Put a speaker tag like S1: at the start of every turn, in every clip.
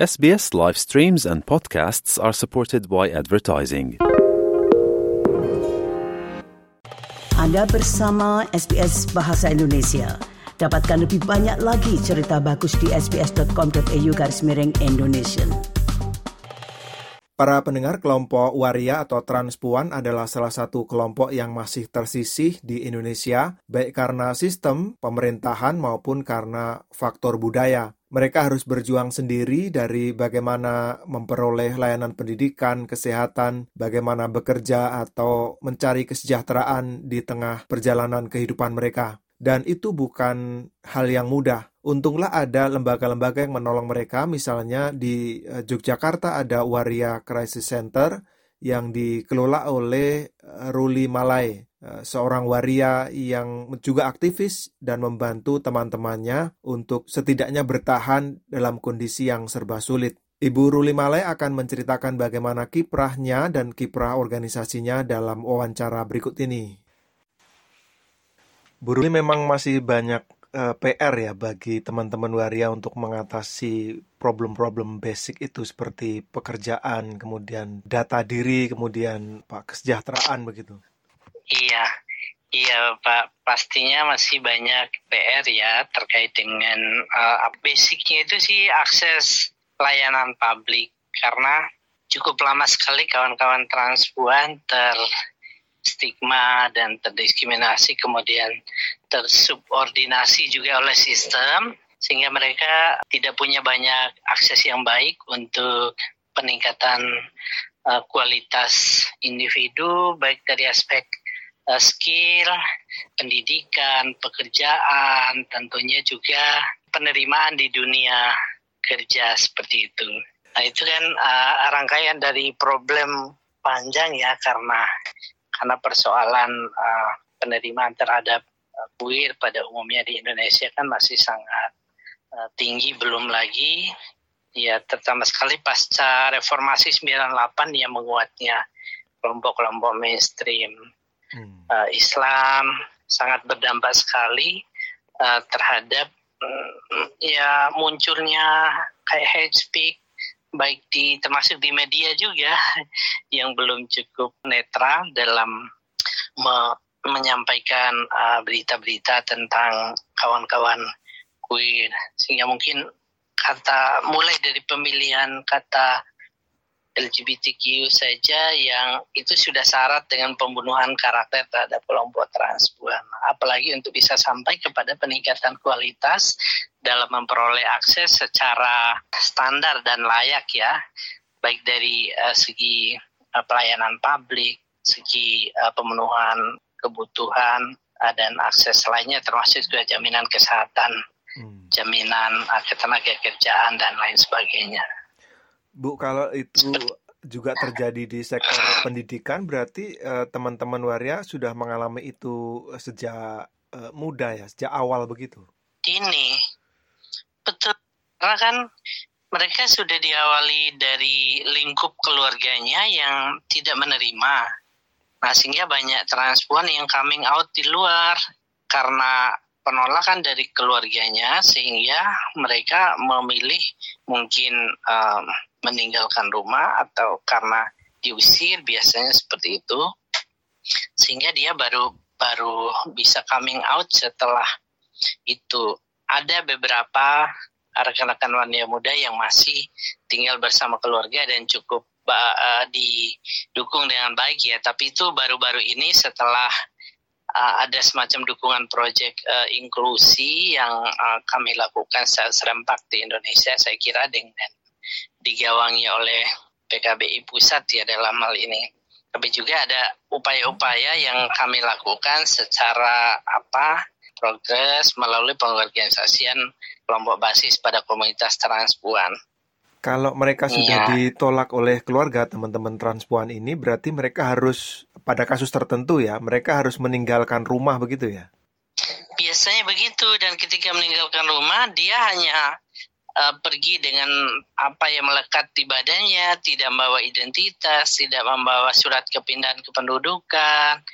S1: SBS live streams and podcasts are supported by advertising.
S2: Anda bersama SBS Bahasa Indonesia. Dapatkan lebih banyak lagi cerita bagus di sbs.com.au garis miring Indonesia.
S3: Para pendengar kelompok waria atau transpuan adalah salah satu kelompok yang masih tersisih di Indonesia, baik karena sistem pemerintahan maupun karena faktor budaya. Mereka harus berjuang sendiri dari bagaimana memperoleh layanan pendidikan, kesehatan, bagaimana bekerja, atau mencari kesejahteraan di tengah perjalanan kehidupan mereka. Dan itu bukan hal yang mudah Untunglah ada lembaga-lembaga yang menolong mereka, misalnya di eh, Yogyakarta ada Waria Crisis Center yang dikelola oleh eh, Ruli Malai, eh, seorang waria yang juga aktivis dan membantu teman-temannya untuk setidaknya bertahan dalam kondisi yang serba sulit. Ibu Ruli Malai akan menceritakan bagaimana kiprahnya dan kiprah organisasinya dalam wawancara berikut ini. Bu Ruli memang masih banyak uh, eh, PR ya bagi teman-teman waria untuk mengatasi problem-problem basic itu seperti pekerjaan, kemudian data diri, kemudian pak kesejahteraan begitu.
S4: Iya, iya Pak. Pastinya masih banyak PR ya terkait dengan uh, basicnya itu sih akses layanan publik karena cukup lama sekali kawan-kawan transpuan ter stigma dan terdiskriminasi kemudian tersubordinasi juga oleh sistem sehingga mereka tidak punya banyak akses yang baik untuk peningkatan uh, kualitas individu baik dari aspek uh, skill, pendidikan, pekerjaan, tentunya juga penerimaan di dunia kerja seperti itu. Nah itu kan uh, rangkaian dari problem panjang ya karena karena persoalan uh, penerimaan terhadap uh, pada umumnya di Indonesia kan masih sangat uh, tinggi belum lagi ya terutama sekali pasca reformasi 98 yang menguatnya kelompok-kelompok mainstream hmm. uh, Islam sangat berdampak sekali uh, terhadap uh, ya munculnya kayak hate speak baik di termasuk di media juga yang belum cukup netral dalam me, menyampaikan uh, berita-berita uh, tentang kawan-kawan queer. Sehingga mungkin kata mulai dari pemilihan kata LGBTQ saja yang itu sudah syarat dengan pembunuhan karakter terhadap kelompok transpuan. Apalagi untuk bisa sampai kepada peningkatan kualitas dalam memperoleh akses secara standar dan layak ya, baik dari uh, segi uh, pelayanan publik, segi uh, pemenuhan kebutuhan uh, dan akses lainnya termasuk juga jaminan kesehatan, hmm. jaminan uh, ketenaga kerjaan dan lain sebagainya.
S3: Bu, kalau itu juga terjadi di sektor pendidikan, berarti uh, teman-teman waria sudah mengalami itu sejak uh, muda ya, sejak awal begitu?
S4: Ini betul, karena kan mereka sudah diawali dari lingkup keluarganya yang tidak menerima. Nah, sehingga banyak transpuan yang coming out di luar karena penolakan dari keluarganya sehingga mereka memilih mungkin um, meninggalkan rumah atau karena diusir biasanya seperti itu. Sehingga dia baru baru bisa coming out setelah itu. Ada beberapa rekan-rekan wanita muda yang masih tinggal bersama keluarga dan cukup uh, didukung dengan baik ya. Tapi itu baru-baru ini setelah uh, ada semacam dukungan proyek uh, inklusi yang uh, kami lakukan secara serempak di Indonesia saya kira dengan digawangi oleh PKBI pusat ya dalam hal ini. Tapi juga ada upaya-upaya yang kami lakukan secara apa progres melalui pengorganisasian kelompok basis pada komunitas transpuan.
S3: Kalau mereka sudah ya. ditolak oleh keluarga teman-teman transpuan ini, berarti mereka harus pada kasus tertentu ya, mereka harus meninggalkan rumah begitu ya?
S4: Biasanya begitu dan ketika meninggalkan rumah dia hanya uh, pergi dengan apa yang melekat di badannya, tidak membawa identitas, tidak membawa surat kepindahan kependudukan,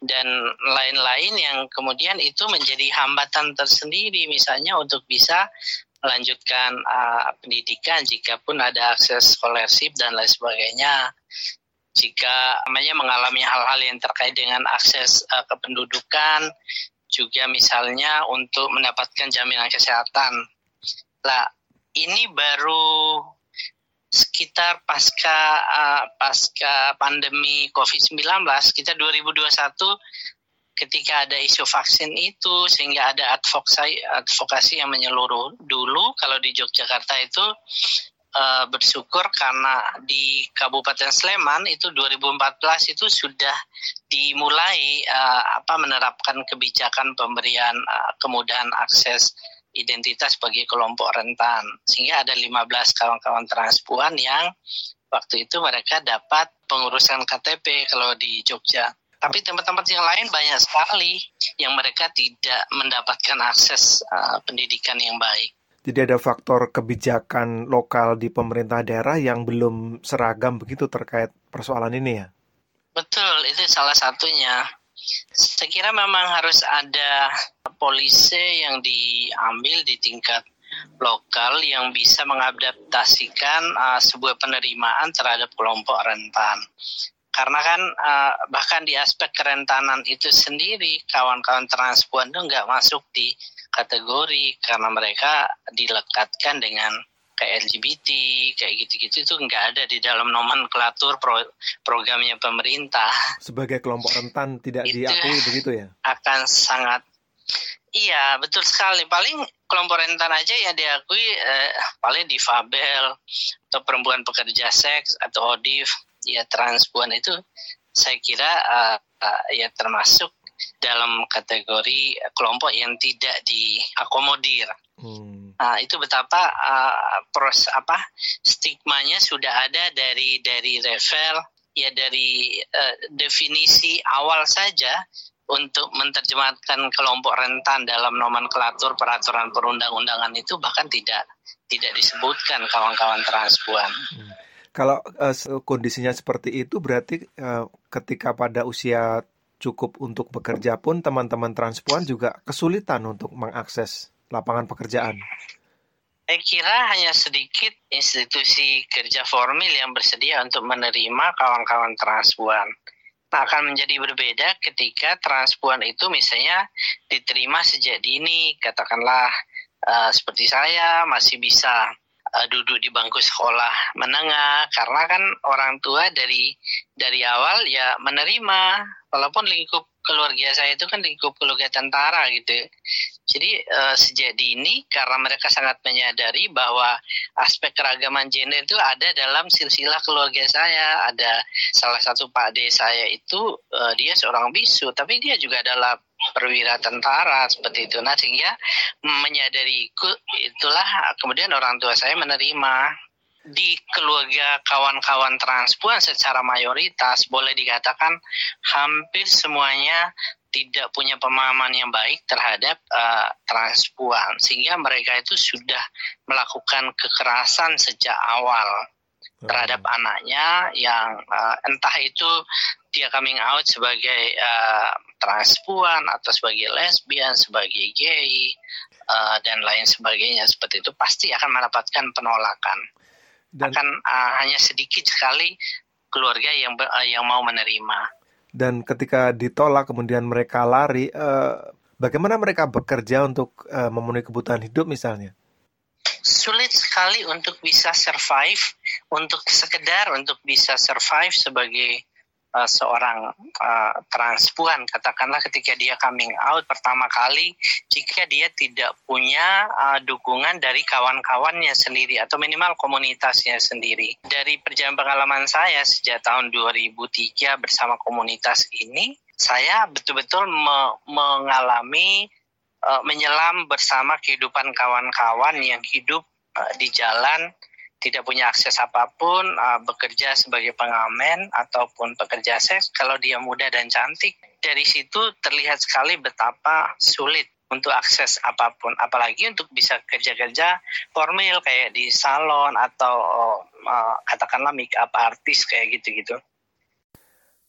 S4: dan lain-lain yang kemudian itu menjadi hambatan tersendiri misalnya untuk bisa melanjutkan uh, pendidikan jika pun ada akses scholarship dan lain sebagainya. Jika namanya mengalami hal-hal yang terkait dengan akses uh, kependudukan juga misalnya untuk mendapatkan jaminan kesehatan. Lah ini baru sekitar pasca uh, pasca pandemi COVID-19 kita 2021 ketika ada isu vaksin itu sehingga ada advokasi advokasi yang menyeluruh dulu kalau di Yogyakarta itu uh, bersyukur karena di Kabupaten Sleman itu 2014 itu sudah dimulai uh, apa menerapkan kebijakan pemberian uh, kemudahan akses identitas bagi kelompok rentan. Sehingga ada 15 kawan-kawan transpuan yang waktu itu mereka dapat pengurusan KTP kalau di Jogja tapi tempat-tempat yang lain banyak sekali yang mereka tidak mendapatkan akses uh, pendidikan yang baik.
S3: Jadi ada faktor kebijakan lokal di pemerintah daerah yang belum seragam begitu terkait persoalan ini ya?
S4: Betul, itu salah satunya. Saya kira memang harus ada polisi yang diambil di tingkat lokal yang bisa mengadaptasikan uh, sebuah penerimaan terhadap kelompok rentan. Karena kan uh, bahkan di aspek kerentanan itu sendiri kawan-kawan transpuan itu nggak masuk di kategori karena mereka dilekatkan dengan kayak LGBT kayak gitu-gitu itu nggak ada di dalam nomenklatur pro, programnya pemerintah.
S3: Sebagai kelompok rentan tidak itu diakui begitu ya?
S4: Akan sangat Iya, betul sekali. Paling kelompok rentan aja ya diakui eh, paling difabel atau perempuan pekerja seks atau ODIF ya transpuan itu saya kira uh, uh, ya termasuk dalam kategori kelompok yang tidak diakomodir. Hmm. Uh, itu betapa uh, pros apa stigmanya sudah ada dari dari level ya dari uh, definisi awal saja untuk menerjemahkan kelompok rentan dalam nomenklatur peraturan perundang-undangan itu bahkan tidak tidak disebutkan kawan-kawan transpuan. Hmm.
S3: Kalau uh, kondisinya seperti itu berarti uh, ketika pada usia cukup untuk bekerja pun teman-teman transpuan juga kesulitan untuk mengakses lapangan pekerjaan.
S4: Saya kira hanya sedikit institusi kerja formal yang bersedia untuk menerima kawan-kawan transpuan. Nah, akan menjadi berbeda ketika transpuan itu misalnya diterima sejak dini, katakanlah uh, seperti saya masih bisa uh, duduk di bangku sekolah menengah karena kan orang tua dari dari awal ya menerima walaupun lingkup keluarga saya itu kan lingkup keluarga tentara gitu. Jadi uh, sejak dini karena mereka sangat menyadari bahwa aspek keragaman gender itu ada dalam silsilah keluarga saya. Ada salah satu Pak D saya itu uh, dia seorang bisu, tapi dia juga adalah perwira tentara seperti itu. Nah sehingga menyadari itulah kemudian orang tua saya menerima di keluarga kawan-kawan transpuan secara mayoritas boleh dikatakan hampir semuanya tidak punya pemahaman yang baik terhadap uh, transpuan sehingga mereka itu sudah melakukan kekerasan sejak awal terhadap hmm. anaknya yang uh, entah itu dia coming out sebagai uh, transpuan atau sebagai lesbian, sebagai gay uh, dan lain sebagainya seperti itu pasti akan mendapatkan penolakan. Dan, akan uh, hanya sedikit sekali keluarga yang uh, yang mau menerima.
S3: Dan ketika ditolak kemudian mereka lari, uh, bagaimana mereka bekerja untuk uh, memenuhi kebutuhan hidup misalnya?
S4: Sulit sekali untuk bisa survive, untuk sekedar untuk bisa survive sebagai uh, seorang uh, transpuan katakanlah ketika dia coming out pertama kali jika dia tidak punya uh, dukungan dari kawan-kawannya sendiri atau minimal komunitasnya sendiri. Dari perjalanan pengalaman saya sejak tahun 2003 bersama komunitas ini, saya betul-betul me mengalami uh, menyelam bersama kehidupan kawan-kawan yang hidup uh, di jalan tidak punya akses apa pun, uh, bekerja sebagai pengamen ataupun pekerja seks, kalau dia muda dan cantik, dari situ terlihat sekali betapa sulit untuk akses apa pun, apalagi untuk bisa kerja-kerja formal kayak di salon atau uh, katakanlah make up artis kayak gitu-gitu.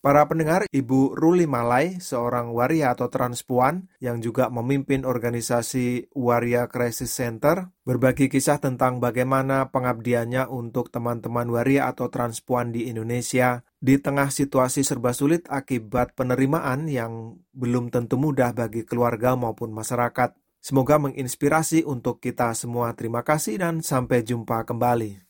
S3: Para pendengar, Ibu Ruli Malai, seorang waria atau transpuan yang juga memimpin organisasi Waria Crisis Center, berbagi kisah tentang bagaimana pengabdiannya untuk teman-teman waria atau transpuan di Indonesia di tengah situasi serba sulit akibat penerimaan yang belum tentu mudah bagi keluarga maupun masyarakat. Semoga menginspirasi untuk kita semua. Terima kasih dan sampai jumpa kembali.